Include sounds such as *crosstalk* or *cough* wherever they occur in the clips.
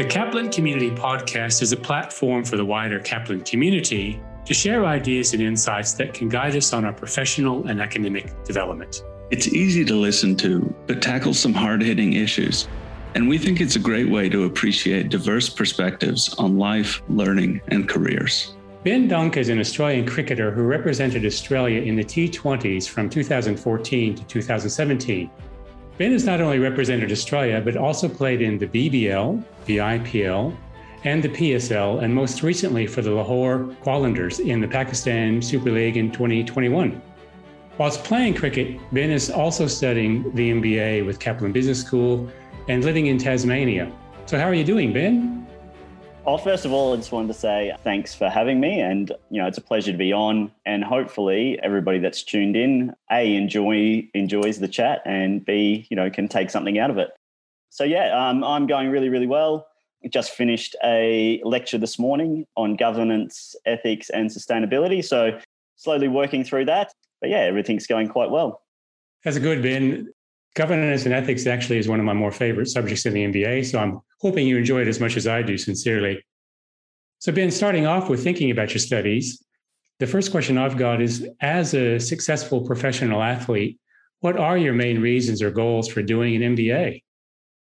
The Kaplan Community Podcast is a platform for the wider Kaplan community to share ideas and insights that can guide us on our professional and academic development. It's easy to listen to, but tackles some hard hitting issues. And we think it's a great way to appreciate diverse perspectives on life, learning, and careers. Ben Dunk is an Australian cricketer who represented Australia in the T20s from 2014 to 2017. Ben has not only represented Australia, but also played in the BBL, the IPL, and the PSL, and most recently for the Lahore Qalandars in the Pakistan Super League in 2021. Whilst playing cricket, Ben is also studying the MBA with Kaplan Business School and living in Tasmania. So, how are you doing, Ben? Well, first of all, I just wanted to say thanks for having me, and you know it's a pleasure to be on. And hopefully, everybody that's tuned in, a enjoy enjoys the chat, and b you know can take something out of it. So yeah, um, I'm going really really well. Just finished a lecture this morning on governance, ethics, and sustainability. So slowly working through that, but yeah, everything's going quite well. That's good, Ben. Governance and ethics actually is one of my more favorite subjects in the MBA. So I'm hoping you enjoy it as much as I do, sincerely. So, Ben, starting off with thinking about your studies, the first question I've got is as a successful professional athlete, what are your main reasons or goals for doing an MBA?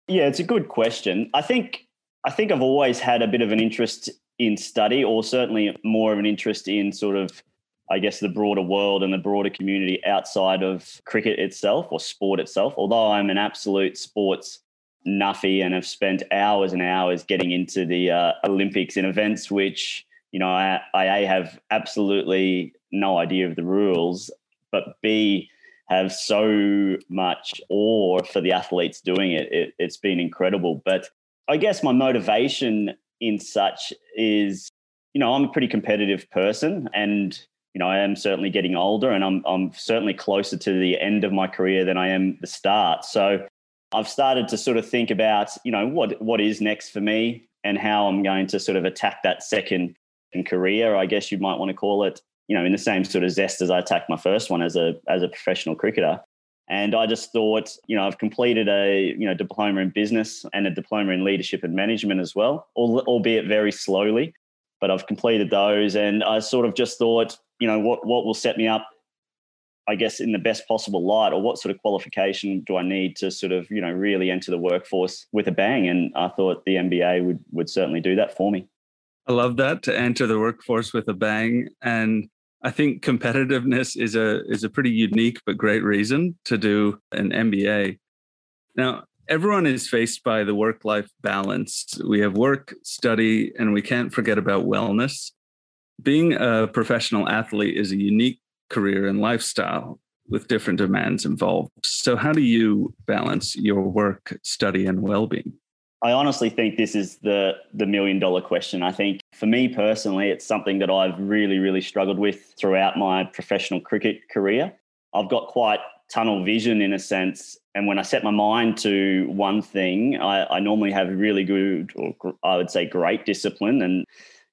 Yeah, it's a good question. I think I think I've always had a bit of an interest in study, or certainly more of an interest in sort of I guess, the broader world and the broader community outside of cricket itself or sport itself. Although I'm an absolute sports nuffy and have spent hours and hours getting into the uh, Olympics in events which, you know, I, I A, have absolutely no idea of the rules, but B, have so much awe for the athletes doing it. it it's been incredible. But I guess my motivation in such is, you know, I'm a pretty competitive person and you know, I am certainly getting older and I'm, I'm certainly closer to the end of my career than I am the start. So I've started to sort of think about, you know, what, what is next for me and how I'm going to sort of attack that second career, I guess you might want to call it, you know, in the same sort of zest as I attacked my first one as a, as a professional cricketer. And I just thought, you know, I've completed a, you know, diploma in business and a diploma in leadership and management as well, albeit very slowly but I've completed those. And I sort of just thought, you know, what, what will set me up, I guess, in the best possible light, or what sort of qualification do I need to sort of, you know, really enter the workforce with a bang? And I thought the MBA would, would certainly do that for me. I love that to enter the workforce with a bang. And I think competitiveness is a is a pretty unique but great reason to do an MBA. Now, everyone is faced by the work life balance. We have work, study, and we can't forget about wellness. Being a professional athlete is a unique career and lifestyle with different demands involved. So, how do you balance your work, study, and well being? I honestly think this is the the million dollar question. I think for me personally, it's something that I've really, really struggled with throughout my professional cricket career. I've got quite tunnel vision in a sense. And when I set my mind to one thing, I, I normally have really good, or I would say great discipline and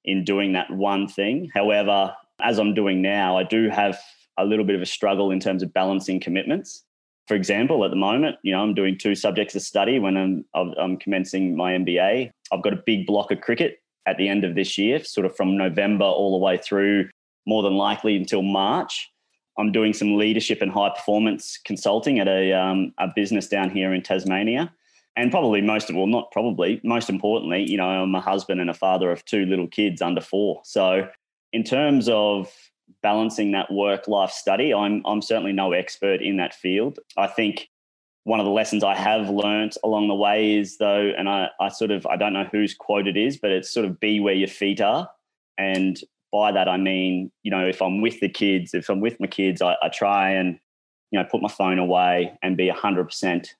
in doing that one thing. However, as I'm doing now, I do have a little bit of a struggle in terms of balancing commitments. For example, at the moment, you know, I'm doing two subjects of study when I'm I'm commencing my MBA. I've got a big block of cricket at the end of this year, sort of from November all the way through, more than likely until March. I'm doing some leadership and high performance consulting at a, um, a business down here in Tasmania. And probably most of all, not probably, most importantly, you know, I'm a husband and a father of two little kids under four. So, in terms of balancing that work life study, I'm, I'm certainly no expert in that field. I think one of the lessons I have learnt along the way is, though, and I, I sort of, I don't know whose quote it is, but it's sort of be where your feet are. And by that I mean, you know, if I'm with the kids, if I'm with my kids, I, I try and, you know, put my phone away and be hundred percent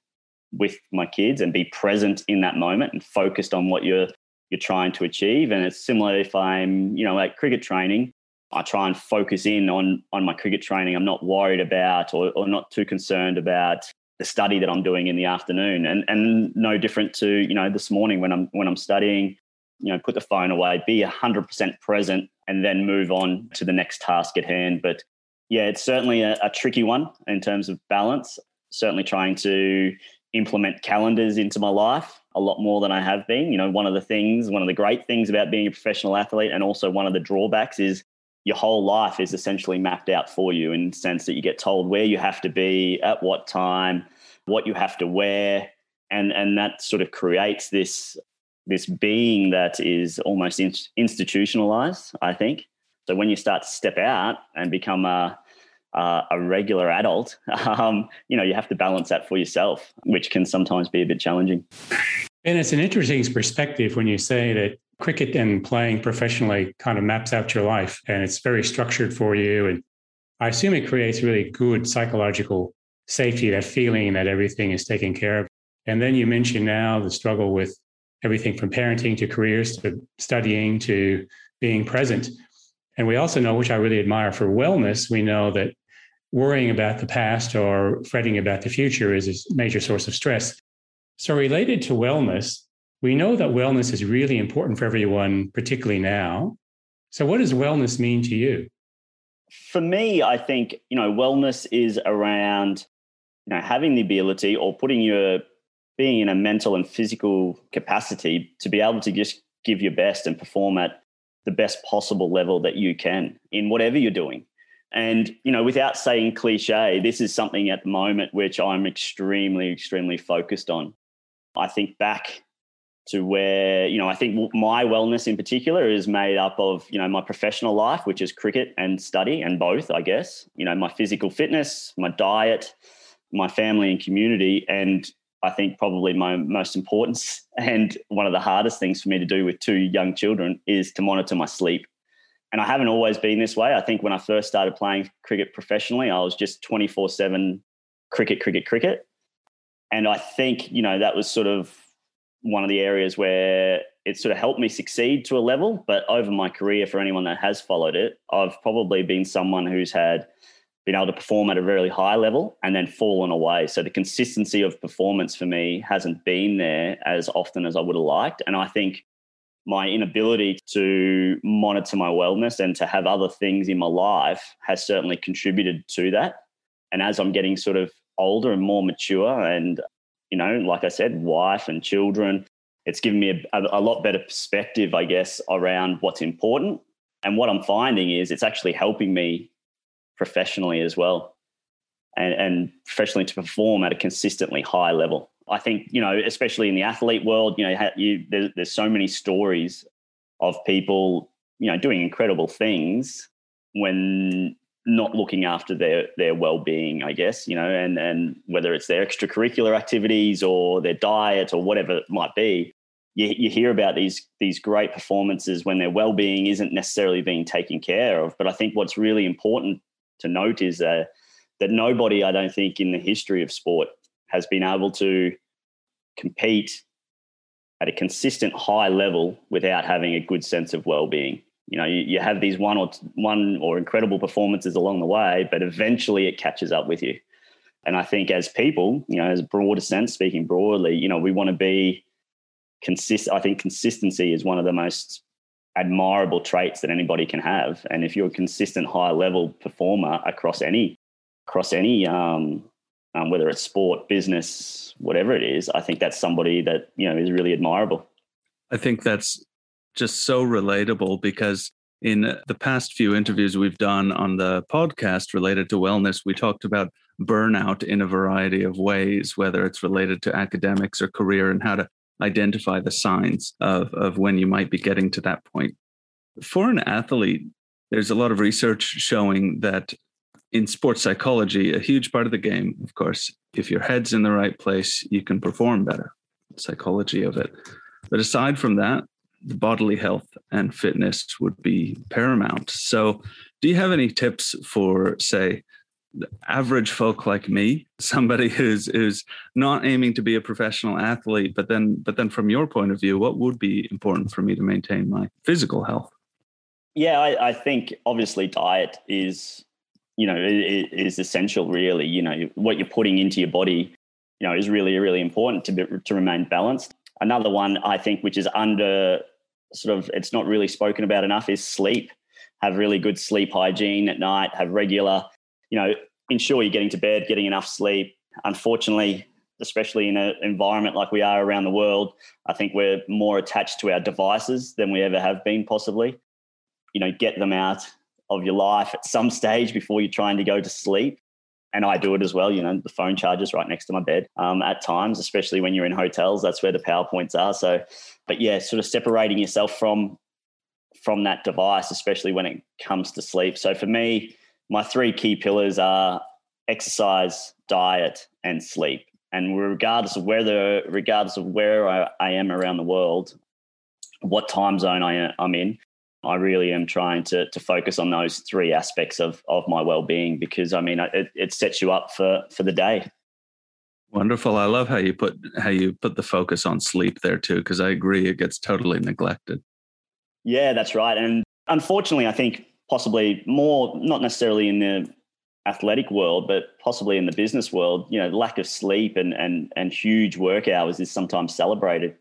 with my kids and be present in that moment and focused on what you're you're trying to achieve. And it's similar if I'm, you know, at cricket training, I try and focus in on on my cricket training. I'm not worried about or, or not too concerned about the study that I'm doing in the afternoon. And and no different to, you know, this morning when I'm when I'm studying, you know, put the phone away, be 100% present and then move on to the next task at hand. But yeah, it's certainly a, a tricky one in terms of balance. Certainly trying to implement calendars into my life a lot more than I have been. You know, one of the things, one of the great things about being a professional athlete, and also one of the drawbacks is your whole life is essentially mapped out for you in the sense that you get told where you have to be at what time, what you have to wear, and and that sort of creates this this being that is almost in, institutionalized. I think so. When you start to step out and become a uh, a regular adult, *laughs* um, you know, you have to balance that for yourself, which can sometimes be a bit challenging. And it's an interesting perspective when you say that cricket and playing professionally kind of maps out your life and it's very structured for you. And I assume it creates really good psychological safety, that feeling that everything is taken care of. And then you mentioned now the struggle with everything from parenting to careers to studying to being present. And we also know, which I really admire for wellness, we know that worrying about the past or fretting about the future is a major source of stress. So, related to wellness, we know that wellness is really important for everyone, particularly now. So, what does wellness mean to you? For me, I think, you know, wellness is around, you know, having the ability or putting your being in a mental and physical capacity to be able to just give your best and perform at the best possible level that you can in whatever you're doing. And, you know, without saying cliche, this is something at the moment which I'm extremely, extremely focused on. I think back to where, you know, I think my wellness in particular is made up of, you know, my professional life, which is cricket and study and both, I guess, you know, my physical fitness, my diet, my family and community. And I think probably my most important *laughs* and one of the hardest things for me to do with two young children is to monitor my sleep. And I haven't always been this way. I think when I first started playing cricket professionally, I was just 24 7 cricket, cricket, cricket. And I think, you know, that was sort of one of the areas where it sort of helped me succeed to a level. But over my career, for anyone that has followed it, I've probably been someone who's had been able to perform at a really high level and then fallen away. So the consistency of performance for me hasn't been there as often as I would have liked. And I think my inability to monitor my wellness and to have other things in my life has certainly contributed to that. And as I'm getting sort of older and more mature, and, you know, like I said, wife and children, it's given me a, a, lot better perspective, I guess, around what's important. And what I'm finding is it's actually helping me professionally as well and, and professionally to perform at a consistently high level. I think you know, especially in the athlete world, you know, you, there's, there's so many stories of people, you know, doing incredible things when not looking after their their well-being i guess you know and and whether it's their extracurricular activities or their diet or whatever it might be you, you hear about these these great performances when their well-being isn't necessarily being taken care of. But i think what's really important to note is uh, that nobody i don't think in the history of sport has been able to compete at a consistent high level without having a good sense of well-being. You know, you, you have these one or one or incredible performances along the way, but eventually it catches up with you. And I think as people, you know, as a broader sense, speaking broadly, you know, we want to be consistent. I think consistency is one of the most admirable traits that anybody can have. And if you're a consistent high level performer across any across any um, um, whether it's sport, business, whatever it is, I think that's somebody that you know is really admirable. I think that's just so relatable because in the past few interviews we've done on the podcast related to wellness, we talked about burnout in a variety of ways, whether it's related to academics or career, and how to identify the signs of, of when you might be getting to that point. For an athlete, there's a lot of research showing that in sports psychology, a huge part of the game, of course, if your head's in the right place, you can perform better. Psychology of it. But aside from that, the bodily health and fitness would be paramount. So, do you have any tips for, say, average folk like me, *laughs* somebody who's who's not aiming to be a professional athlete, but then but then from your point of view, what would be important for me to maintain my physical health? Yeah, I, I think obviously diet is you know, it, it is essential. Really, you know, what you're putting into your body, you know, is really really important to be, to remain balanced. Another one I think, which is under sort of, it's not really spoken about enough, is sleep. Have really good sleep hygiene at night. Have regular, you know, ensure you're getting to bed, getting enough sleep. Unfortunately, especially in an environment like we are around the world. I think we're more attached to our devices than we ever have been, possibly. You know, get them out of your life at some stage before you're trying to go to sleep. And I do it as well. You know, the phone charges right next to my bed um, at times, especially when you're in hotels. That's where the power points are. So, but yeah, sort of separating yourself from from that device, especially when it comes to sleep. So for me, my three key pillars are exercise, diet, and sleep. And regardless of whether, regardless of where I, I am around the world, what time zone I, I'm in, I really am trying to to focus on those three aspects of of my well being because I mean it, it sets you up for for the day. Wonderful. I love how you put how you put the focus on sleep there too, because I agree it gets totally neglected. Yeah, that's right. And unfortunately, I think possibly more, not necessarily in the athletic world, but possibly in the business world, you know, lack of sleep and and and huge work hours is sometimes celebrated,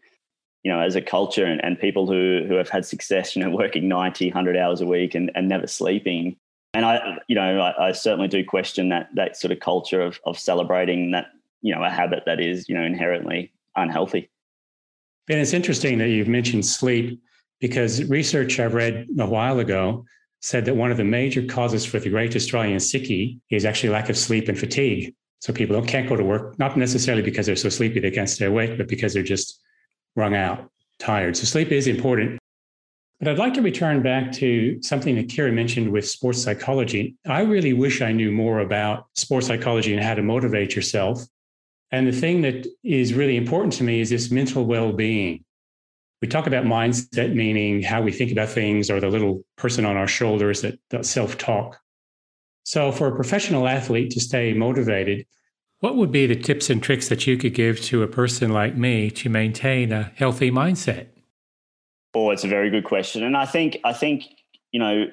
you know, as a culture and, and people who who have had success, you know, *laughs* working 90, 100 hours a week and, and never sleeping. And I, you know, I, I certainly do question that that sort of culture of of celebrating that, you know, a habit that is, you know, inherently unhealthy. Ben, it's interesting that you've mentioned sleep because research I read a while ago said that one of the major causes for the Great Australian Sickie is actually lack of sleep and fatigue. So people can't go to work, not necessarily because they're so sleepy they can't stay awake, but because they're just wrung out, tired. So sleep is important. But I'd like to return back to something that Kira mentioned with sports psychology. I really wish I knew more about sports psychology and how to motivate yourself. And the thing that is really important to me is this mental well being we talk about mindset, meaning how we think about things or the little person on our shoulders that, that self talk. So, for a professional athlete to stay motivated, what would be the tips and tricks that you could give to a person like me to maintain a healthy mindset? Oh, it's a very good question. And I think, I think, you know,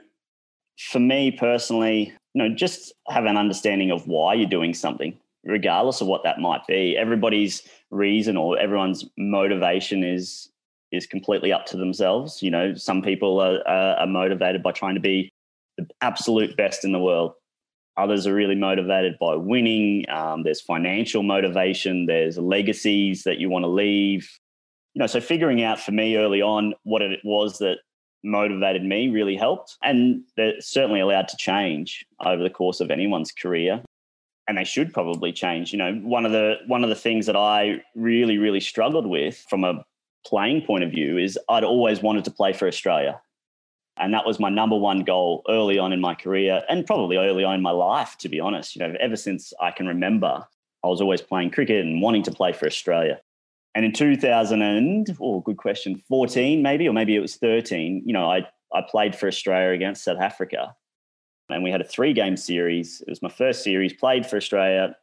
for me personally, you know, just have an understanding of why you're doing something, regardless of what that might be. Everybody's reason or everyone's motivation is is completely up to themselves. You know, some people are, are, motivated by trying to be the absolute best in the world. Others are really motivated by winning. Um, there's financial motivation. There's legacies that you want to leave. You know, so figuring out for me early on what it was that motivated me really helped, and they're certainly allowed to change over the course of anyone's career and they should probably change. You know, one of the one of the things that I really really struggled with from a playing point of view is I'd always wanted to play for Australia. And that was my number one goal early on in my career and probably early on in my life, to be honest. You know, ever since I can remember, I was always playing cricket and wanting to play for Australia. And in 2000 and, oh, good question, 14 maybe, or maybe it was 13, you know, I, I played for Australia against South Africa. And we had a three game series. It was my first series, played for Australia,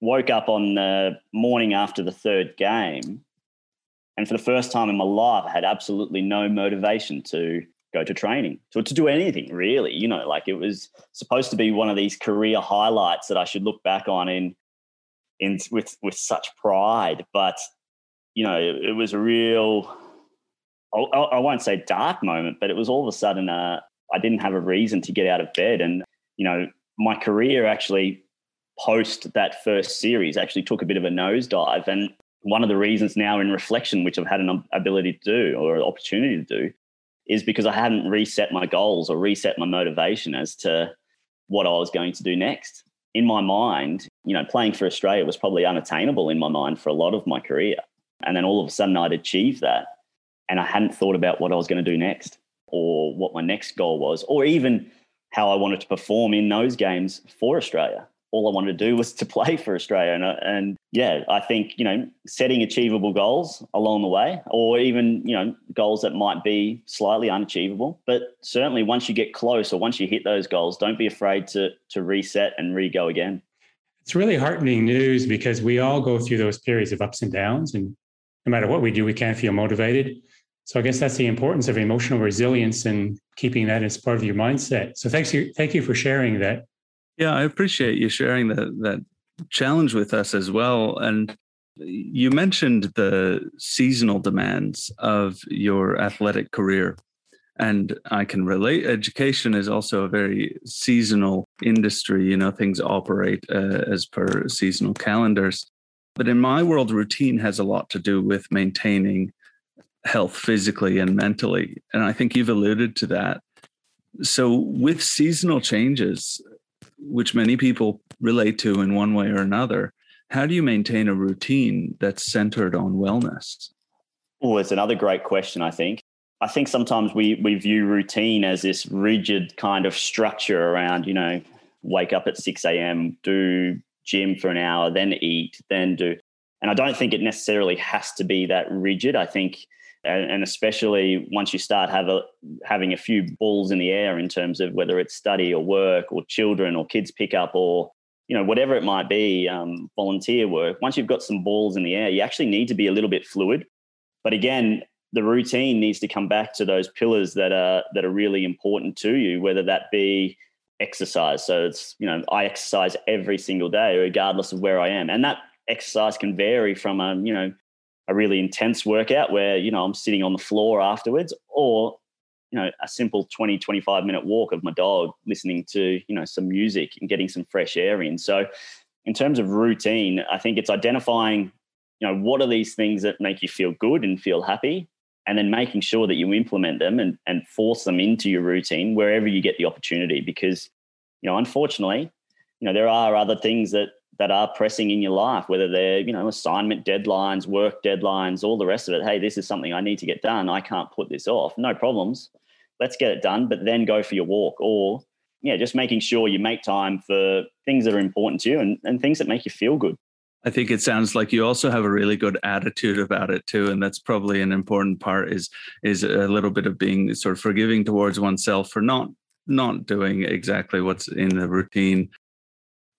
woke up on the morning after the third game and for the first time in my life, I had absolutely no motivation to go to training, to, to do anything really. You know, like it was supposed to be one of these career highlights that I should look back on in in with with such pride. But you know, it, it was a real I, I, won't say dark moment, but it was all of a sudden uh, I didn't have a reason to get out of bed, and you know, my career actually post that first series actually took a bit of a nosedive, and one of the reasons now in reflection, which I've had an ability to do or opportunity to do, is because I hadn't reset my goals or reset my motivation as to what I was going to do next. In my mind, you know, playing for Australia was probably unattainable in my mind for a lot of my career. And then all of a sudden I'd achieved that. And I hadn't thought about what I was going to do next or what my next goal was, or even how I wanted to perform in those games for Australia all I wanted to do was to play for Australia. And, uh, and yeah, I think, you know, setting achievable goals along the way, or even, you know, goals that might be slightly unachievable. But certainly once you get close or once you hit those goals, don't be afraid to, to reset and re go again. It's really heartening news because we all go through those periods of ups and downs. And no matter what we do, we can't feel motivated. So I guess that's the importance of emotional resilience and keeping that as part of your mindset. So thanks you, thank you for sharing that. Yeah, I appreciate you sharing that that challenge with us as well. And you mentioned the seasonal demands of your athletic career. And I can relate. Education is also a very seasonal industry. You know, things operate uh, as per seasonal calendars. But in my world, routine has a lot to do with maintaining health physically and mentally. And I think you've alluded to that. So, with seasonal changes, which many people relate to in one way or another, how do you maintain a routine that's centered on wellness? Oh, it's another great question, I think. I think sometimes we we view routine as this rigid kind of structure around, you know, wake up at 6 a.m., do gym for an hour, then eat, then do. And I don't think it necessarily has to be that rigid. I think, and especially once you start have a, having a few balls in the air in terms of whether it's study or work or children or kids pick up or you know whatever it might be, um, volunteer work. Once you've got some balls in the air, you actually need to be a little bit fluid. But again, the routine needs to come back to those pillars that are that are really important to you, whether that be exercise. So it's, you know, I exercise every single day, regardless of where I am. And that exercise can vary from a, you know, a really intense workout where, you know, I'm sitting on the floor afterwards or, you know, a simple 20, 25 minute walk of my dog, listening to, you know, some music and getting some fresh air in. So in terms of routine, I think it's identifying, you know, what are these things that make you feel good and feel happy and then making sure that you implement them and, and force them into your routine wherever you get the opportunity because you know unfortunately you know there are other things that that are pressing in your life whether they're you know assignment deadlines work deadlines all the rest of it. Hey this is something i need to get done. I can't put this off. No problems. Let's get it done but then go for your walk. Or yeah just making sure you make time for things that are important to you and, and things that make you feel good. I think it sounds like you also have a really good attitude about it too, and that's probably an important part. Is is a little bit of being sort of forgiving towards oneself for not not doing exactly what's in the routine.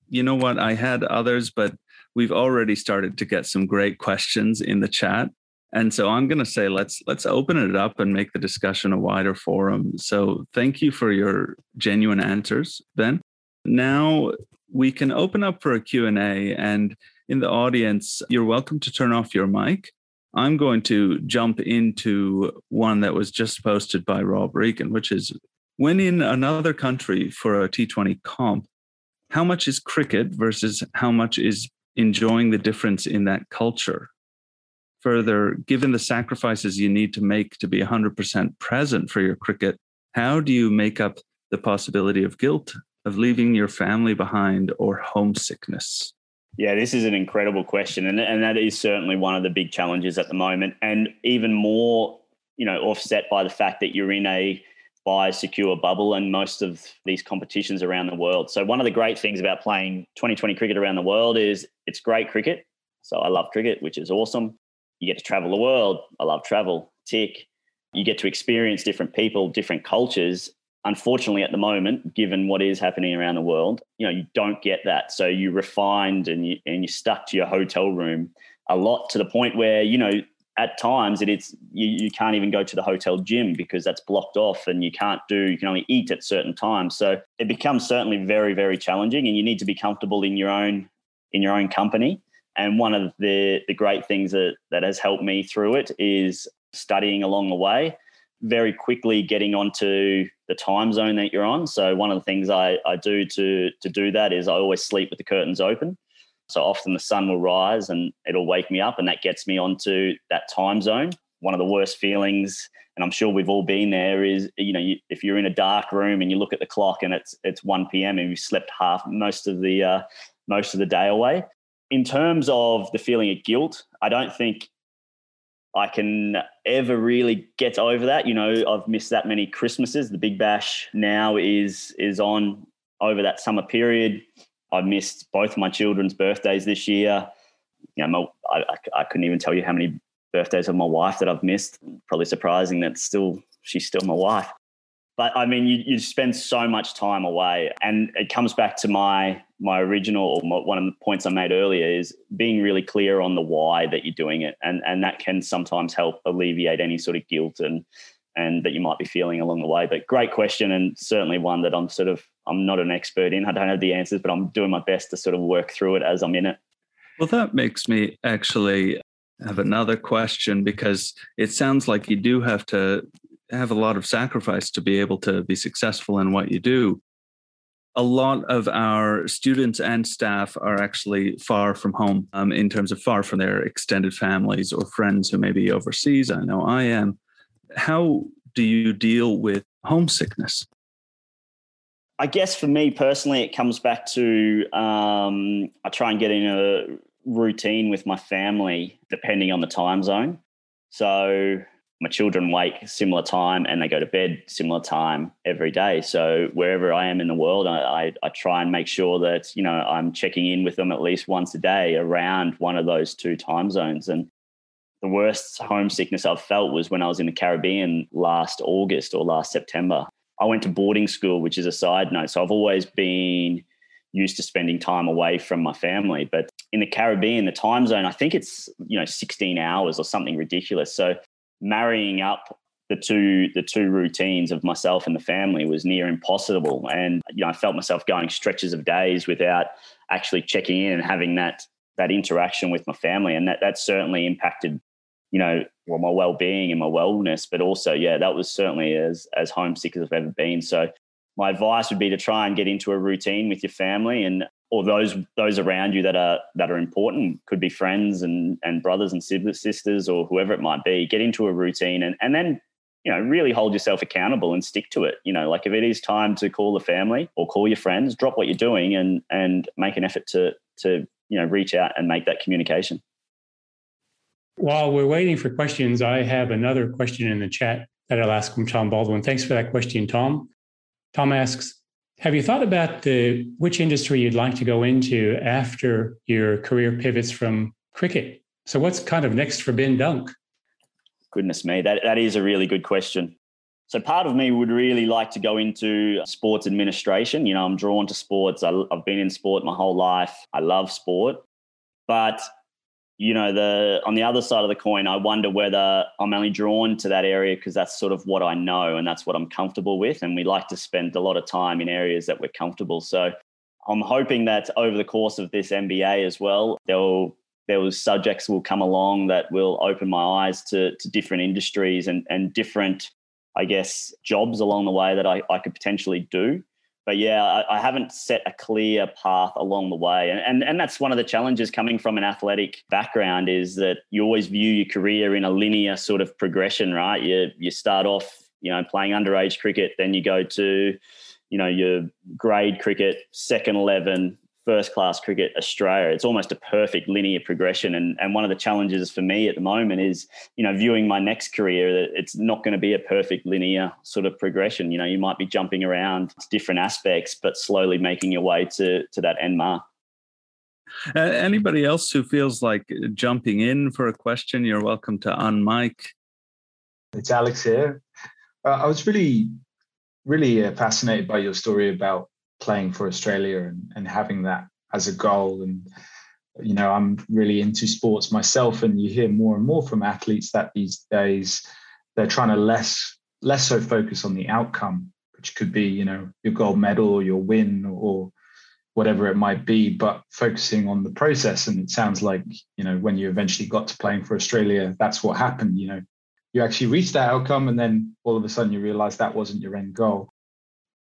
You know what? I had others, but we've already started to get some great questions in the chat. And so I'm going to say let's let's open it up and make the discussion a wider forum. So thank you for your genuine answers, Ben. Now we can open up for a Q&A and in the audience, you're welcome to turn off your mic. I'm going to jump into one that was just posted by Rob Regan, which is when in another country for a T20 comp, how much is cricket versus how much is enjoying the difference in that culture? Further, given the sacrifices you need to make to be 100% present for your cricket, how do you make up the possibility of guilt, of leaving your family behind, or homesickness? Yeah, this is an incredible question, and and that is certainly one of the big challenges at the moment, and even more, you know, offset by the fact that you're in a biosecure bubble and most of these competitions around the world. So one of the great things about playing 2020 cricket around the world is it's great cricket. So I love cricket, which is awesome. You get to travel the world. I love travel. Tick. You get to experience different people, different cultures, unfortunately at the moment given what is happening around the world you know you don't get that so you refined and you and you stuck to your hotel room a lot to the point where you know at times it is you, you can't even go to the hotel gym because that's blocked off and you can't do you can only eat at certain times so it becomes certainly very very challenging and you need to be comfortable in your own in your own company and one of the the great things that that has helped me through it is studying along the way very quickly getting onto the time zone that you're on. So one of the things I, I do to to do that is I always sleep with the curtains open. So often the sun will rise and it'll wake me up, and that gets me onto that time zone. One of the worst feelings, and I'm sure we've all been there, is you know you, if you're in a dark room and you look at the clock and it's it's 1 p.m. and you've slept half most of the uh, most of the day away. In terms of the feeling of guilt, I don't think I can ever really get over that. You know, I've missed that many Christmases. The Big Bash now is is on over that summer period. I've missed both my children's birthdays this year. You know, my, I, I couldn't even tell you how many birthdays of my wife that I've missed. Probably surprising that still she's still my wife. But I mean, you, you spend so much time away, and it comes back to my my original or my, one of the points I made earlier is being really clear on the why that you're doing it, and and that can sometimes help alleviate any sort of guilt and and that you might be feeling along the way. But great question, and certainly one that I'm sort of I'm not an expert in. I don't have the answers, but I'm doing my best to sort of work through it as I'm in it. Well, that makes me actually have another question because it sounds like you do have to have a lot of sacrifice to be able to be successful in what you do. a lot of our students and staff are actually far from home um, in terms of far from their extended families or friends who may be overseas. I know I am. How do you deal with homesickness? I guess for me personally, it comes back to um, I try and get in a routine with my family depending on the time zone. So my children wake similar time and they go to bed similar time every day. So wherever I am in the world, I, I, I, try and make sure that you know I'm checking in with them at least once a day around one of those two time zones. And the worst homesickness I've felt was when I was in the Caribbean last August or last September. I went to boarding school, which is a side note. So I've always been used to spending time away from my family. But in the Caribbean, the time zone, I think it's you know 16 hours or something ridiculous. So marrying up the two the two routines of myself and the family was near impossible and you know I felt myself going stretches of days without actually checking in and having that that interaction with my family and that that certainly impacted you know well my well-being and my wellness but also yeah that was certainly as as homesick as I've ever been. So my advice would be to try and get into a routine with your family and or those those around you that are that are important. Could be friends and and brothers and sisters or whoever it might be. Get into a routine and and then you know really hold yourself accountable and stick to it. You know like if it is time to call the family or call your friends drop what you're doing and and make an effort to to you know reach out and make that communication while we're waiting for questions i have another question in the chat that i'll ask from tom baldwin thanks for that question tom tom asks have you thought about the which industry you'd like to go into after your career pivots from cricket? So what's kind of next for Ben Dunk? Goodness me, that, that is a really good question. So part of me would really like to go into sports administration. You know, I'm drawn to sports. I, I've been in sport my whole life. I love sport. But you know the on the other side of the coin i wonder whether i'm only drawn to that area because that's sort of what i know and that's what i'm comfortable with and we like to spend a lot of time in areas that we're comfortable. So i'm hoping that over the course of this mba as well there'll there will subjects will come along that will open my eyes to, to different industries and, and different i guess jobs along the way that I, I could potentially do but yeah, I, I, haven't set a clear path along the way. And, and, and that's one of the challenges coming from an athletic background is that you always view your career in a linear sort of progression, right? You, you start off, you know, playing underage cricket, then you go to, you know, your grade cricket, second 11, first class cricket Australia. It's almost a perfect linear progression. And, and one of the challenges for me at the moment is, you know, viewing my next career that it's not going to be a perfect linear sort of progression. You know, you might be jumping around different aspects, but slowly making your way to, to that end mark. Uh, anybody else who feels like jumping in for a question, you're welcome to unmic. It's Alex here. Uh, I was really, really uh, fascinated by your story about playing for Australia and, and having that as a goal. And, you know, I'm really into sports myself, and you hear more and more from athletes that these days they're trying to less less so focus on the outcome, which could be, you know, your gold medal or your win or whatever it might be, but focusing on the process. And it sounds like, you know, when you eventually got to playing for Australia, that's what happened. You know, you actually reached that outcome, and then all of a sudden you realize that wasn't your end goal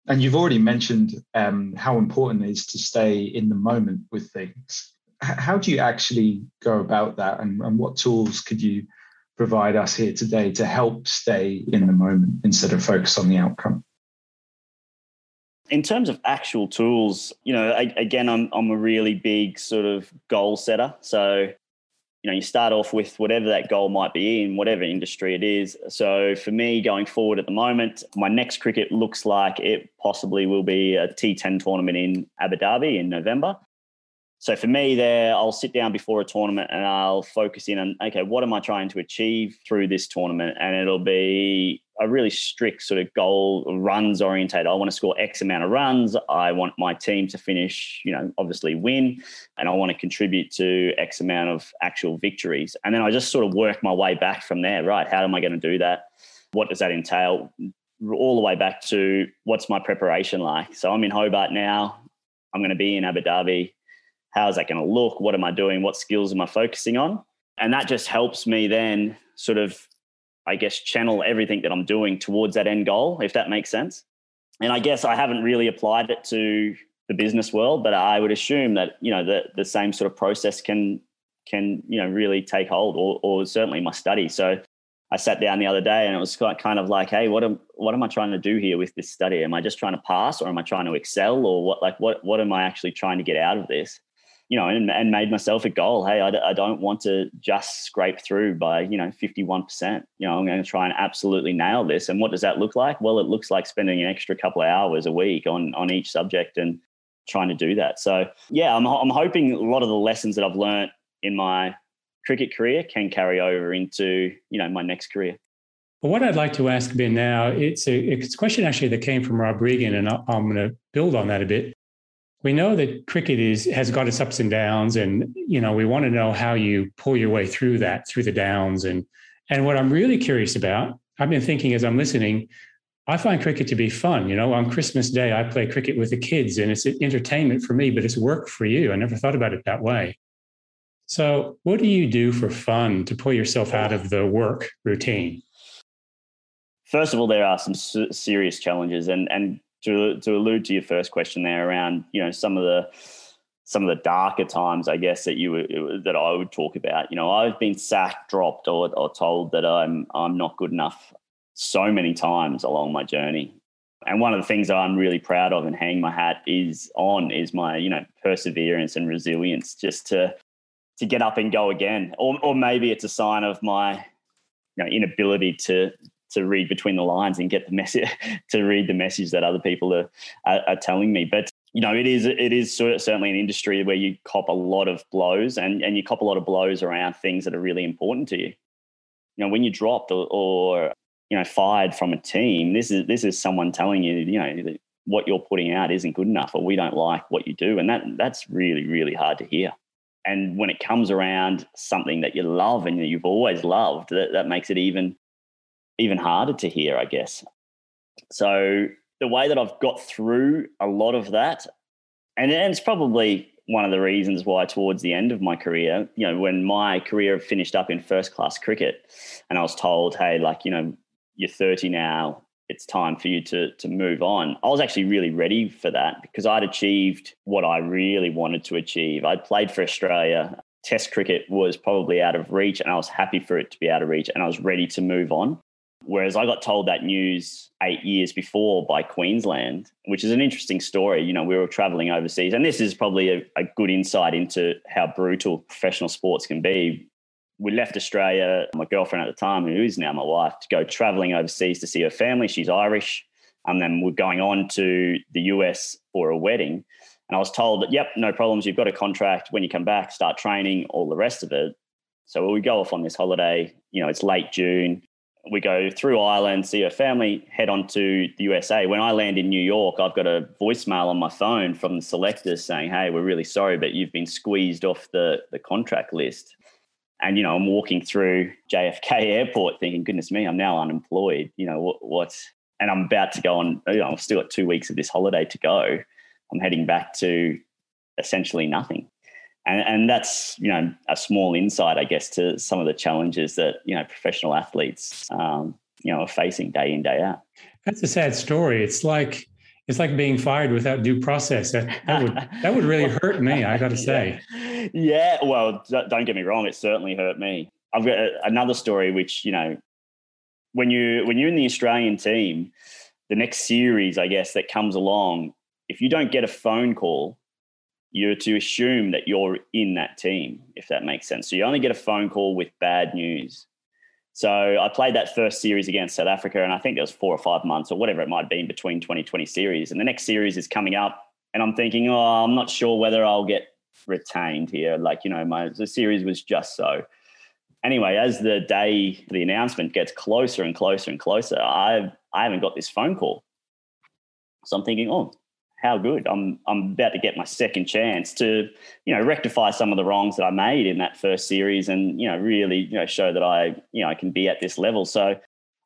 and you've already mentioned um, how important it is to stay in the moment with things. H- how do you actually go about that, and, and what tools could you provide us here today to help stay in the moment instead of focus on the outcome? in terms of actual tools, you know, I, again, I'm I'm a really big sort of goal setter. So you know, you start off with whatever that goal might be in whatever industry it is. So for me, going forward at the moment, my next cricket looks like it possibly will be a T10 tournament in Abu Dhabi in November. So for me, there, I'll sit down before a tournament and I'll focus in on okay, what am I trying to achieve through this tournament? And it'll be a really strict sort of goal runs orientated. I want to score X amount of runs. I want my team to finish, you know, obviously win, and I want to contribute to X amount of actual victories. And then I just sort of work my way back from there. Right? How am I going to do that? What does that entail? All the way back to what's my preparation like. So I'm in Hobart now. I'm going to be in Abu Dhabi. How is that going to look? What am I doing? What skills am I focusing on? And that just helps me then sort of I guess, channel everything that I'm doing towards that end goal, if that makes sense. And I guess I haven't really applied it to the business world, but I would assume that you know the the same sort of process can can you know really take hold, or or certainly my study. So I sat down the other day and it was kind of like, hey, what am what am I trying to do here with this study? Am I just trying to pass, or am I trying to excel, or what? Like, what what am I actually trying to get out of this? You know, and, and made myself a goal. Hey, I, I don't want to just scrape through by you know fifty one percent. You know, I'm going to try and absolutely nail this. And what does that look like? Well, it looks like spending an extra couple of hours a week on on each subject and trying to do that. So yeah, I'm I'm hoping a lot of the lessons that I've learned in my cricket career can carry over into you know my next career. Well, what I'd like to ask Ben now, it's a, it's a question actually that came from Rob Regan, and I'm going to build on that a bit. We know that cricket is has got its ups and downs, and you know we want to know how you pull your way through that, through the downs, and and what I'm really curious about, I've been thinking as I'm listening, I find cricket to be fun. You know, on Christmas Day, I play cricket with the kids, and it's entertainment for me, but it's work for you. I never thought about it that way. So, what do you do for fun to pull yourself out of the work routine? First of all, there are some serious challenges, and and to to allude to your first question there around you know some of the some of the darker times, I guess that you that I would talk about. You know, I've been sacked, dropped, or, or told that I'm I'm not good enough so many times along my journey. And one of the things I'm really proud of and hang my hat is on is my you know perseverance and resilience, just to to get up and go again, or or maybe it's a sign of my you know inability to to read between the lines and get the message *laughs* to read the message that other people are, are, are telling me. But you know, it is it is certainly an industry where you cop a lot of blows, and and you cop a lot of blows around things that are really important to you. You know, when you dropped or, or you know fired from a team, this is this is someone telling you, you know, what you're putting out isn't good enough, or we don't like what you do, and that that's really really hard to hear and when it comes around something that you love and you've always loved that, that makes it even even harder to hear i guess so the way that i've got through a lot of that and, it's probably one of the reasons why towards the end of my career you know when my career finished up in first class cricket and i was told hey like you know you're 30 now it's time for you to to move on. I was actually really ready for that because I'd achieved what I really wanted to achieve. I'd played for Australia. Test cricket was probably out of reach, and I was happy for it to be out of reach, and I was ready to move on. Whereas I got told that news eight years before by Queensland, which is an interesting story. You know, we were traveling overseas, and this is probably a, a good insight into how brutal professional sports can be we left Australia, my girlfriend at the time, who is now my wife, to go traveling overseas to see her family. She's Irish. And then we're going on to the US for a wedding. And I was told that, yep, no problems. You've got a contract. When you come back, start training, all the rest of it. So we go off on this holiday. You know, it's late June. We go through Ireland, see her family, head on to the USA. When I land in New York, I've got a voicemail on my phone from the selectors saying, hey, we're really sorry, but you've been squeezed off the, the contract list. And, you know, I'm walking through JFK *laughs* airport thinking, goodness me, I'm now unemployed. You know, what, what's, and I'm about to go on, you know, I've still got two weeks of this holiday to go. I'm heading back to essentially nothing. And, and that's, you know, a small insight, I guess, to some of the challenges that, you know, professional athletes, um, you know, are facing day in, day out. That's a sad story. It's like, it's like being fired without due process. That, that would that would really *laughs* hurt me. I got to say. Yeah. Well, don't get me wrong. It certainly hurt me. I've got another story, which you know, when you when you're in the Australian team, the next series, I guess, that comes along, if you don't get a phone call, you're to assume that you're in that team, if that makes sense. So you only get a phone call with bad news. So I played that first series against South Africa, and I think there was four or five months or whatever it might have been between 2020 series. And the next series is coming up, and I'm thinking, oh, I'm not sure whether I'll get retained here. Like, you know, my the series was just so. Anyway, as the day the announcement gets closer and closer and closer, I I haven't got this phone call. So I'm thinking, oh, how good. I'm I'm about to get my second chance to, you know, rectify some of the wrongs that I made in that first series and, you know, really, you know, show that I, you know, I can be at this level. So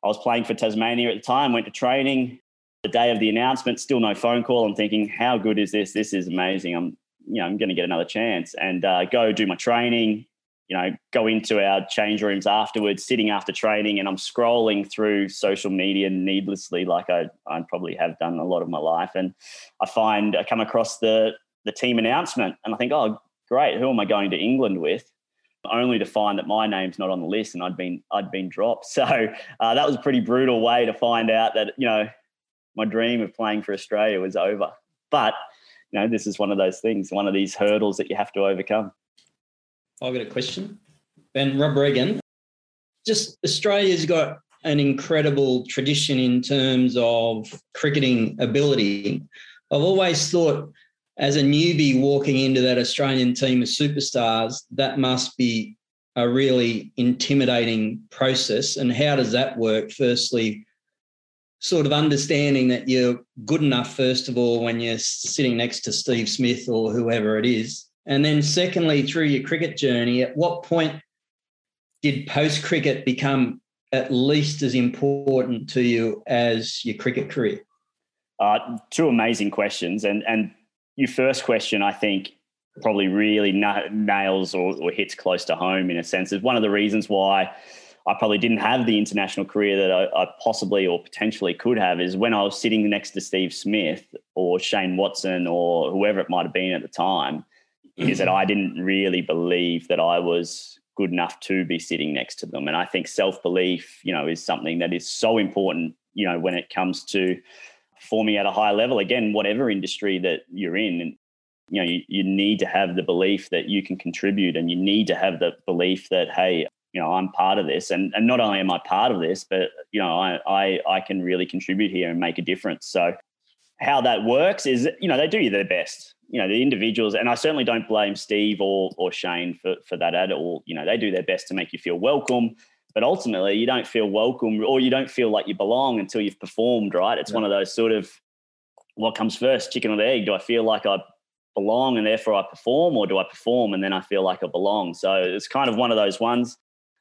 I was playing for Tasmania at the time, went to training. The day of the announcement, still no phone call. I'm thinking, how good is this? This is amazing. I'm, you know, I'm going to get another chance and uh, go do my training. You know, go into our change rooms afterwards, sitting after training, and I'm scrolling through social media needlessly, like I, I probably have done a lot of my life. And I find I come across the the team announcement, and I think, oh, great, who am I going to England with? Only to find that my name's not on the list, and I'd been I'd been dropped. *laughs* So uh, that was a pretty brutal way to find out that you know my dream of playing for Australia was over. But you know, this is one of those things, one of these hurdles that you have to overcome. I've got a question. Ben Rob Regan, just Australia's got an incredible tradition in terms of cricketing ability. I've always thought as a newbie walking into that Australian team of superstars, that must be a really intimidating process. And how does that work? Firstly, sort of understanding that you're good enough, first of all, when you're sitting next to Steve Smith or whoever it is. And then, secondly, through your cricket journey, at what point did post cricket become at least as important to you as your cricket career? Uh, two amazing questions. And, and your first question, I think, probably really na- nails or, or hits close to home in a sense. Is one of the reasons why I probably didn't have the international career that I, I, possibly or potentially could have is when I was sitting next to Steve Smith or Shane Watson or whoever it might have been at the time. Is that mm-hmm. I didn't really believe that I was good enough to be sitting next to them. And I think self belief, you know, is something that is so important, you know, when it comes to performing at a high level. Again, whatever industry that you're in, and you know, you, you need to have the belief that you can contribute, and you need to have the belief that hey, you know, I'm part of this, and and not only am I part of this, but you know, I I I can really contribute here and make a difference. So how that works is, you know, they do you their best. You know, the individuals, and I certainly don't blame Steve or or Shane for for that at all. You know, they do their best to make you feel welcome but ultimately, you don't feel welcome or you don't feel like you belong until you've performed, right? It's yeah. one of those sort of what comes first, chicken or the egg? Do I feel like I belong and therefore I perform, or do I perform and then I feel like I belong? So it's kind of one of those ones.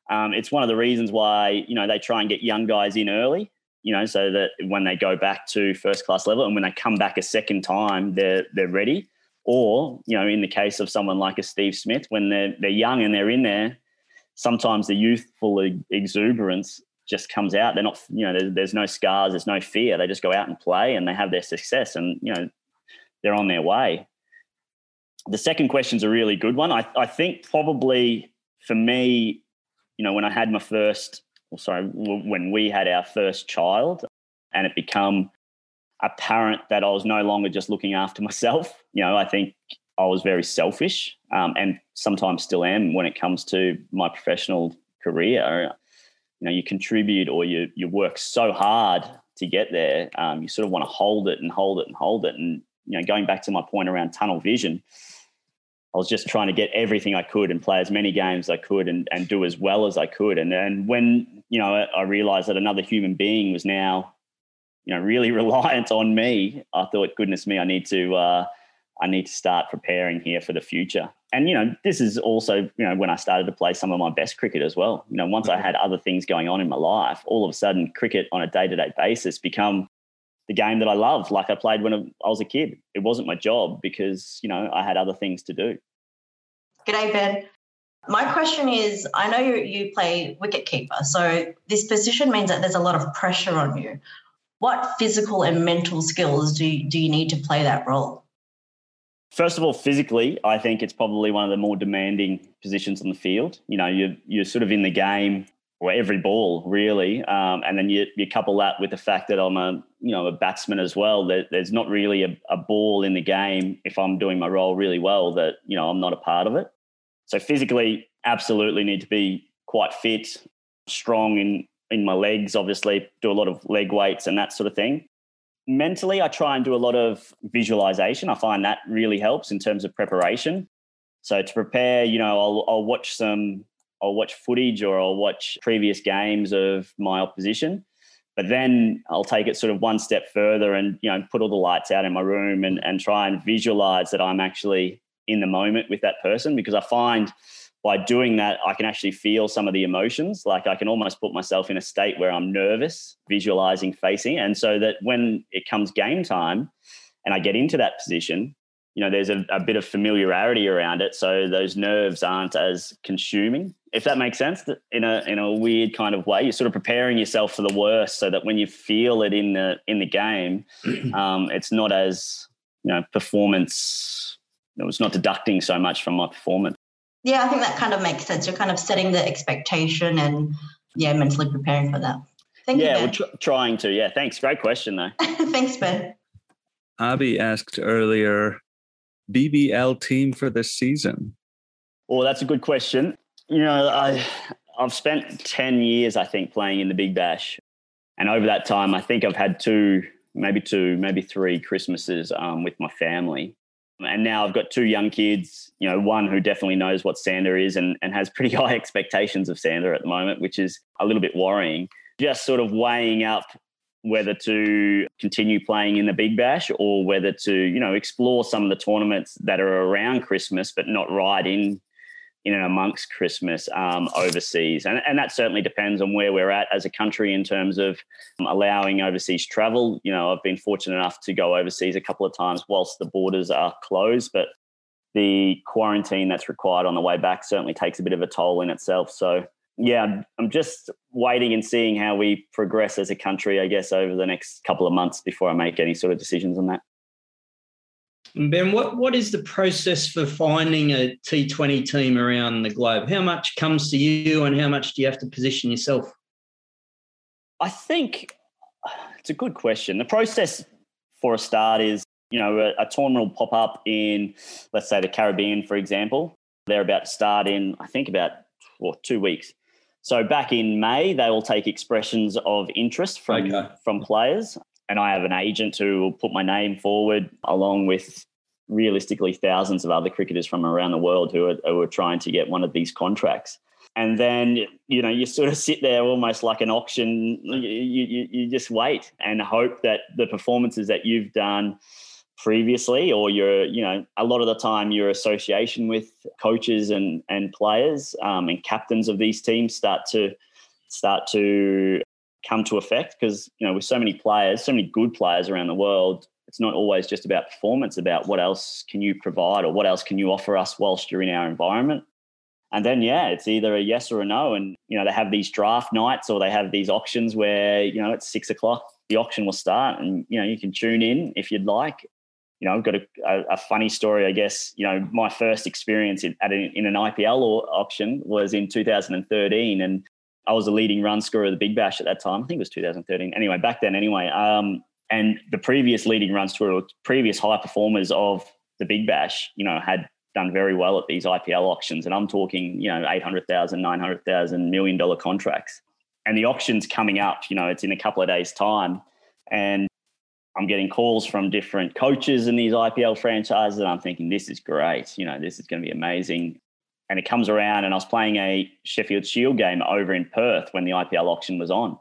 Um, it's one of the reasons why you know they try and get young guys in early, you know, so that when they go back to first class level and when they come back a second time, they're they're ready. Or you know, in the case of someone like a Steve Smith, when they're they're young and they're in there, sometimes the youthful exuberance just comes out. They're not, you know, there's, no scars, there's no fear. They just go out and play and they have their success and, you know, they're on their way. The second question is a really good one. I, I think probably for me, you know, when I had my first, or sorry, when we had our first child and it become apparent that I was no longer just looking after *laughs* myself, you know, I think I was very selfish um, and sometimes still am when it comes to my professional career. You know, you contribute or you you work so hard to get there. Um, you sort of want to hold it and hold it and hold it. And you know, going back to my point around tunnel vision, I was just trying to get everything I could and play as many games as I could and, and do as well as I could. And then when you know I realized that another human being was now, you know, really *laughs* reliant on me, I thought, goodness me, I need to. Uh, I need to start preparing here for the future. And, you know, this is also, you know, when I started to play some of my best cricket as well. You know, once I had other things going on in my life, all of a sudden cricket on a day to day basis become the game that I love. Like I played when I was a kid. It wasn't my job because, you know, I had other things to do. G'day, Ben. My question is I know you, you play wicket keeper, so this position means that there's a lot of pressure on you. What physical and mental skills do you, do you need to play that role? First of all, physically, I think it's probably one of the more demanding positions on the field. You know, you're you're sort of in the game or every ball really, um, and then you you couple that with the fact that I'm a you know a batsman as well. That there's not really a, a ball in the game if I'm doing my role really well that you know I'm not a part of it. So physically, absolutely need to be quite fit, strong in in my legs. Obviously, do a lot of leg weights and that sort of thing mentally, I try and do a lot of visualization. I find that really helps in terms of preparation. So to prepare, you know, I'll, I'll watch some, I'll watch footage or I'll watch previous games of my opposition. But then I'll take it sort of one step further and, you know, put all the lights out in my room and, and try and visualize that I'm actually in the moment with that person because I find by doing that, I can actually feel some of the emotions. Like I can almost put myself in a state where I'm nervous, visualizing, facing. And so that when it comes game time and I get into that position, you know, there's a, a bit of familiarity around it. So those nerves aren't as consuming, if that makes sense, in a in a weird kind of way. You're sort of preparing yourself for the worst so that when you feel it in the in the game, *clears throat* um, it's not as you know performance. It was not deducting so much from my performance. Yeah, I think that kind of makes sense. You're kind of setting the expectation and yeah, mentally preparing for that. Thank yeah, you, we're tr- trying to. Yeah, thanks. Great question, though. *laughs* thanks, Ben. Abby asked earlier, BBL team for this season. Well, that's a good question. You know, I I've spent ten years, I think, playing in the Big Bash, and over that time, I think I've had two, maybe two, maybe three Christmases um, with my family. And now I've got two young kids, you know, one who definitely knows what Santa is and, and has pretty *laughs* high expectations of Santa at the moment, which is a little bit worrying. Just sort of weighing up whether to continue playing in the Big Bash or whether to, you know, explore some of the tournaments that are around Christmas, but not right in in and amongst Christmas um, overseas. And, and that certainly depends on where we're at as a country in terms of um, allowing overseas travel. You know, I've been fortunate enough to go overseas a couple of times whilst the borders are closed, but the quarantine that's required on the way back certainly takes a bit of a toll in itself. So, yeah, I'm just waiting and seeing how we progress as a country, I guess, over the next couple of months before I make any sort of decisions on that. Ben, what, what is the process for finding a T20 team around the globe? How much comes to you and how much do you have to position yourself? I think uh, it's a good question. The process for a start is, you know, a, a tournament will pop up in, let's say, the Caribbean, for example. They're about to start in, I think, about well, two weeks. So back in May, they will take expressions of interest from okay. from players and I have an agent who will put my name forward along with realistically thousands of other cricketers from around the world who are, who are trying to get one of these contracts. And then, you know, you sort of sit there almost like an auction. You, you, you just wait and hope that the performances that you've done previously or your you know a lot of the time your association with coaches and and players um, and captains of these teams start to start to come to effect because you know with so many players, so many good players around the world, it's not always just about performance. About what else can you provide or what else can you offer us whilst you're in our environment. And then yeah, it's either a yes or a no. And you know they have these draft nights or they have these auctions where you know it's six o'clock the auction will start, and you know you can tune in if you'd like. You know, I've got a, a, funny story, I guess. You know, my first experience in, at an, in an IPL auction was in 2013, and I was a leading run scorer of the Big Bash at that time. I think it was 2013. Anyway, back then, anyway. Um, and the previous leading run scorer, previous high performers of the Big Bash, you know, had done very well at these IPL auctions. And I'm talking, you know, 800,000, 900,000, million dollar contracts. And the auction's coming up, you know, it's in a couple of days' time. And I'm getting calls from different coaches in these IPL franchises. And I'm thinking, this is great. You know, this is going to be amazing and it comes around and I was playing a Sheffield Shield game over in Perth when the IPL auction was on.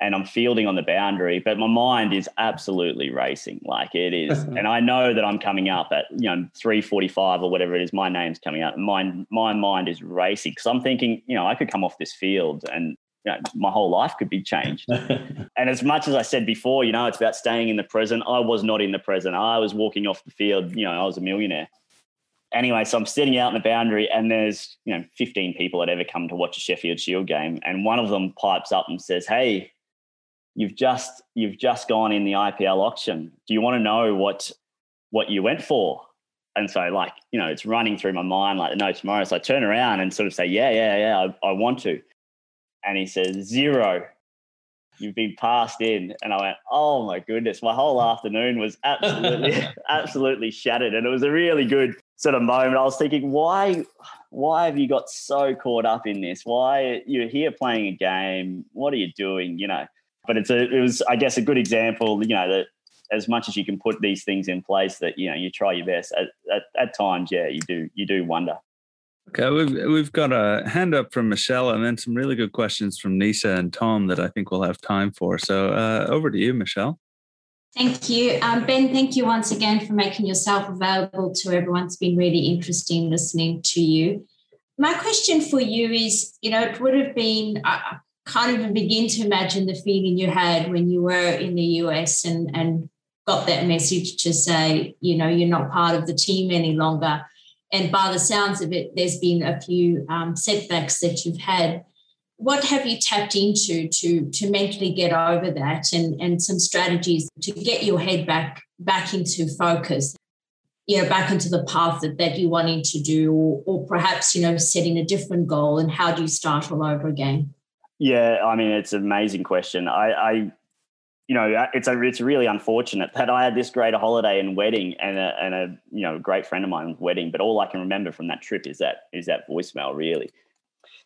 And I'm fielding on the boundary, but my mind is absolutely racing. Like it is. *laughs* and I know that I'm coming up at, you know, 345 or whatever it is, my name's coming up. My my mind is racing. Because I'm thinking, you know, I could come off this field and you know, my whole life could be changed. *laughs* and as much as I said before, you know, it's about staying in the present. I was not in the present. I was walking off the field, you know, I was a millionaire anyway, so I'm sitting out in the boundary, and there's you know 15 people that ever come to watch a Sheffield Shield game, and one of them pipes up and says, "Hey, you've just you've just gone in the IPL auction. Do you want to know what what you went for?" And so, like you know, it's running through my mind like no tomorrow. So I turn around and sort of say, "Yeah, yeah, yeah, I, I want to." And he says, zero you've been passed in. And I went, oh my goodness, my whole afternoon was absolutely, *laughs* absolutely shattered. And it was a really good sort of moment. I was thinking, why, why have you got so caught up in this? Why you're here playing a game? What are you doing? You know, but it's a, it was, I guess, a good example, you know, that as much as you can put these things in place that, you know, you try your best at, at, at times, yeah, you do, you do wonder. Okay, we've we've got a hand up from Michelle, and then some really good questions from Nisa and Tom that I think we'll have time for. So uh, over to you, Michelle. Thank you, um, Ben. Thank you once again for making yourself available to everyone. It's been really interesting listening to you. My question for you is, you know, it would have been. I can't even begin to imagine the feeling you had when you were in the US and and got that message to say, you know, you're not part of the team any longer. And by the sounds of it, there's been a few um, setbacks that you've had. What have you tapped into to to mentally get over that, and and some strategies to get your head back back into focus, you know, back into the path that, that you're wanting to do, or, or perhaps you know setting a different goal, and how do you start all over again? Yeah, I mean, it's an amazing question. I, I you know, it's a it's really unfortunate that I had this great holiday and wedding and a, and a you know great friend of mine's wedding, but all I can remember from that trip is that is that voicemail. Really,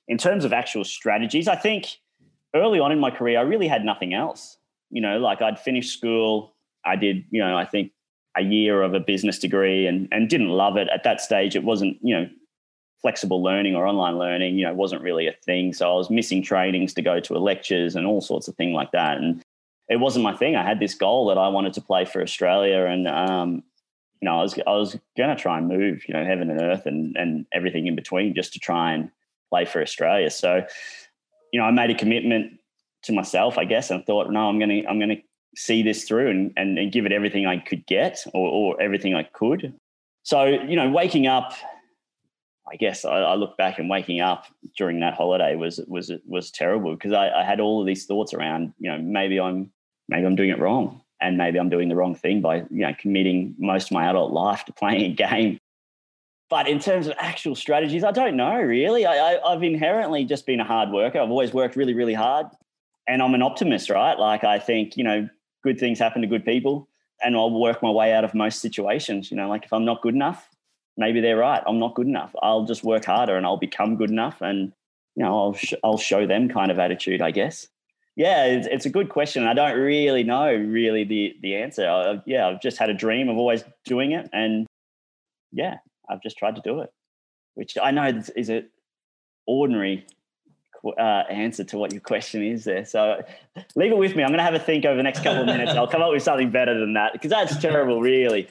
in terms of actual strategies, I think early on in my career, I really had nothing else. You know, like I'd finished school, I did you know I think a year of a business degree and and didn't love it at that stage. It wasn't you know flexible learning or online learning. You know, wasn't really a thing. So I was missing trainings to go to lectures and all sorts of things like that, and it wasn't my thing. I had this goal that I wanted to play for Australia, and um, you know, I was I was going to try and move, you know, heaven and earth, and and everything in between, just to try and play for Australia. So, you know, I made a commitment to myself, I guess, and thought, no, I'm to I'm to see this through and, and, and give it everything I could get, or, or everything I could. So, you know, waking up I guess I, I, look back and waking up during that holiday was was was terrible because I, I, had all of these thoughts around you know maybe I'm maybe I'm doing it wrong. And maybe I'm doing the wrong thing by, you know, committing most of my adult life to playing a *laughs* game. But in terms of actual strategies, I don't know really. I, I, I've inherently just been a hard worker. I've always worked really, really hard. And I'm an optimist, right? Like I think, you know, good things happen to good people and I'll work my way out of most situations. You know, like if I'm not good enough, maybe they're right. I'm not good enough. I'll just work harder and I'll become good enough, and you know, I'll sh- I'll show them kind of attitude, I guess. Yeah, it's, it's, a good question. I don't really know really the the answer. I, yeah, I've just had a dream of always doing it, and yeah, I've just tried to do it, which I know is an ordinary uh, answer to what your question is there. So leave it with me. I'm going to have a think over the next couple of minutes. I'll come up with something better than that because that's *laughs* terrible, really.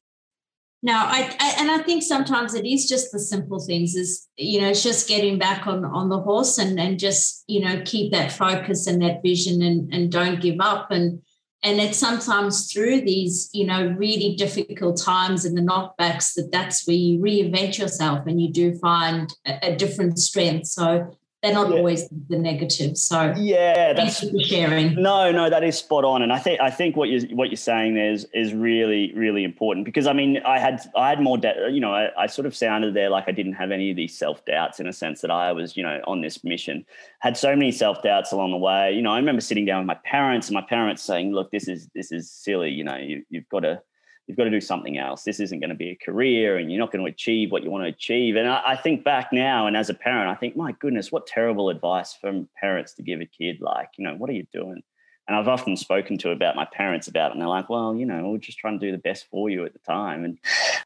No, I, I, and I think sometimes it is just the simple things. Is you know, it's just getting back on on the horse and and just you know keep that focus and that vision and and don't give up and and it's sometimes through these you know really difficult times and the knockbacks that that's where you reinvent yourself and you do find a, a different strength. So they're not yeah. always the negative. So yeah, that's for sharing. No, no, that is spot on, and I think I think what you what you're saying there is is really really important because I mean I had I had more de- you know I, I sort of sounded there like I didn't have any of these self doubts in a sense that I was you know on this mission had so many self doubts along the way. You know I remember sitting down with my parents and my parents saying, look, this is this is silly. You know you, you've got to you've got to do something else. This isn't going to be a career and you're not going to achieve what you want to achieve. And I, I, think back now, and as a parent, I think, my goodness, what terrible advice from parents to give a kid. Like, you know, what are you doing? And I've often spoken to about my parents about it, and they're like, "Well, you know, we're just trying to do the best for you at the time." And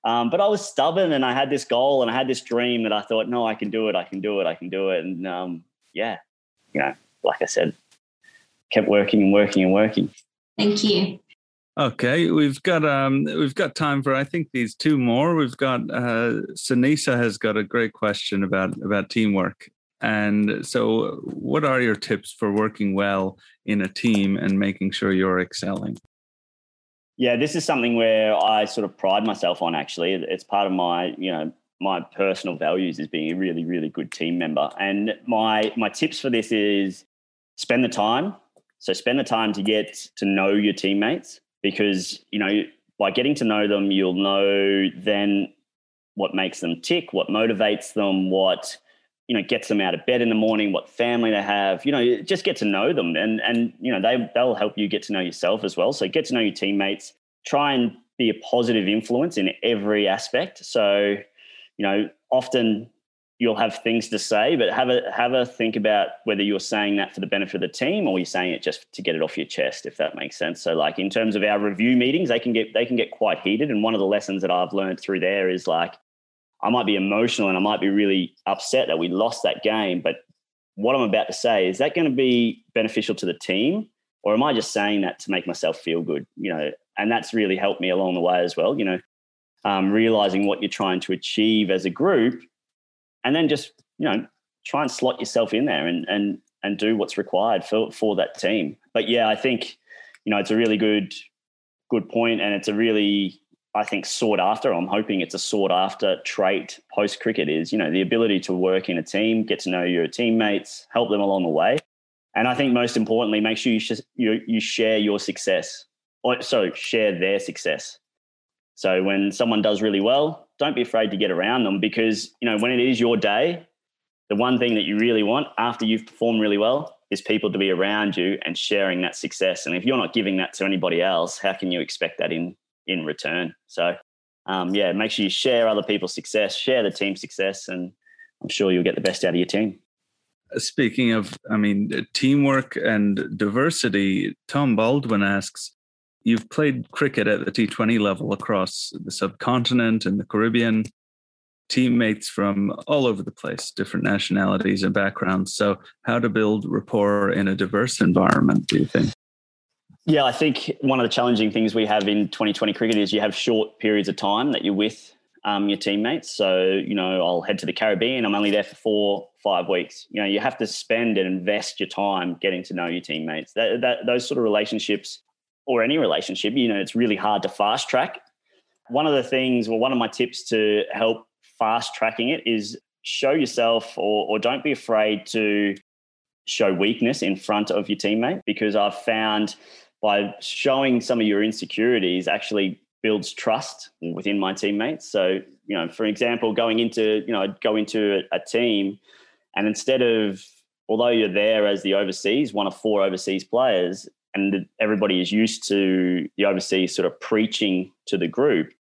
um, but I was stubborn, and I had this goal, and I had this dream that I thought, "No, I can do it. I can do it. I can do it." And um, yeah, you know, like I said, kept working and working and working. Thank you. Okay, we've got um we've got time for I think these two more. We've got uh Sanisa has got a great question about about teamwork. And so what are your tips for working well in a team and making sure you're excelling? Yeah, this is something where I sort of pride myself on actually. It's part of my, you know, my personal values is being a really really good team member. And my my tips for this is spend the time. So spend the time to get to know your teammates because you know by getting to know them you'll know then what makes them tick what motivates them what you know gets them out of bed in the morning what family they have you know just get to know them. And and you know they they'll help you get to know yourself as well. So get to know your teammates try and be a positive influence in every aspect. So you know often you'll have things to say, but have a have a think about whether you're saying that for the benefit of the team or you're saying it just to get it off your chest, if that makes sense. So, like in terms of our review meetings, they can get they can get quite heated. And one of the lessons that I've learned through there is like I might be emotional and I might be really upset that we lost that game, but what I'm about to say is that going to be beneficial to the team, or am I just saying that to make myself feel good? You know, and that's really helped me along the way as well. You know, um, realizing what you're trying to achieve as a group and then just you know try and slot yourself in there and and and do what's required for for that team. But yeah, I think you know it's a really good good point, and it's a really I think sought after. I'm hoping it's a sought after trait post cricket is you know the ability to work in a team, get to know your teammates, help them along the way, and I think most importantly, make sure you sh- you, you share your success, or so share their success. So when someone does really well, don't be afraid to get around them because you know when it is your day, the one thing that you really want after you've performed really well is people to be around you and sharing that success. And if you're not giving that to anybody else, how can you expect that in in return? So, um, yeah, make sure you share other people's success, share the team success, and I'm sure you'll get the best out of your team. Speaking of, I mean, teamwork and diversity, Tom Baldwin asks, You've played cricket at the T20 level across the subcontinent and the Caribbean teammates from all over the place, different nationalities and backgrounds. So, how to build rapport in a diverse environment, do you think? Yeah, I think one of the challenging things we have in 2020 cricket is you have short periods of time that you're with um, your teammates. So, you know, I'll head to the Caribbean. I'm only there for four, five weeks. You know, you have to spend and invest your time getting to know your teammates. That, that, those sort of relationships, or any relationship, you know, it's really hard to fast track. One of the things, well, one of my tips to help fast tracking it is show yourself or, or don't be afraid to show weakness in front of your teammate because I've found by showing some of your insecurities actually builds trust within my teammates. So, you know, for example, going into, you know, go into a, a team and instead of, although you're there as the overseas, one of four overseas players, and everybody is used to the overseas sort of preaching to the group,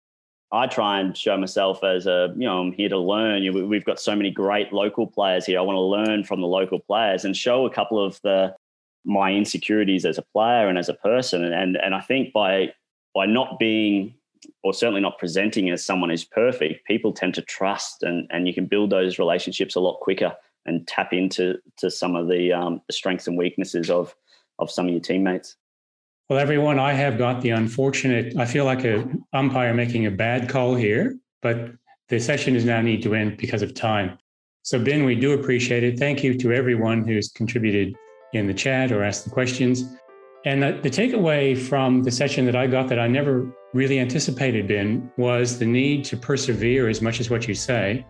I try and show myself as a, you know, I'm here to learn. You we've got so many great local players here. I want to learn from the local players and show a couple of the my insecurities as a player and as a person. And and I think by by not being or certainly not presenting as someone who's perfect, people tend to trust and and you can build those relationships a lot quicker and tap into to some of the um, the strengths and weaknesses of of some of your teammates. Well, everyone, I have got the unfortunate, I feel like a umpire making a bad call here, but the session is now need to end because of time. So, Ben, we do appreciate it. Thank you to everyone who's contributed in the chat or asked the questions. And the, the takeaway from the session that I got that I never really anticipated, Ben, was the need to persevere as much as what you say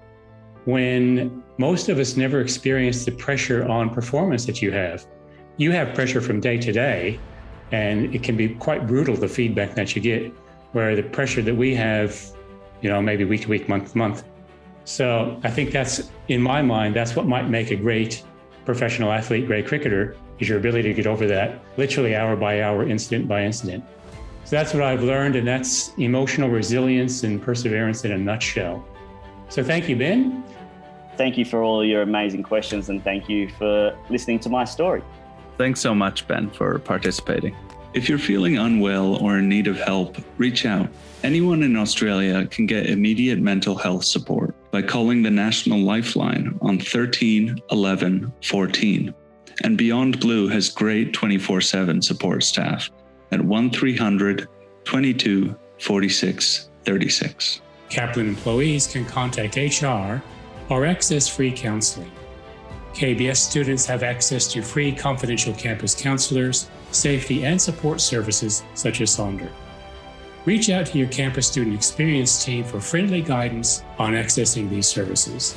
when most of us never experience the pressure on performance that you have. You have pressure from day to day, and it can be quite brutal the feedback that you get where the pressure that we have you know maybe week to week month to month. So i think that's in my mind that's what might make a great professional athlete great cricketer is your ability to get over that literally hour by hour incident by incident. So that's what i've learned and that's emotional resilience and perseverance in a nutshell. So thank you ben. Thank you for all your amazing questions and thank you for listening to my story Thanks so much, Ben, for participating. If you're feeling unwell or in need of help, reach out. Anyone in Australia can get immediate mental health support by calling the National Lifeline on 13 11 14. And Beyond Blue has great 24 7 support staff at 1300 22 46 36. Kaplan employees can contact HR or access free counseling. KBS students have access to free confidential campus counselors, safety and support services such as Sonder. Reach out to your campus student experience team for friendly guidance on accessing these services.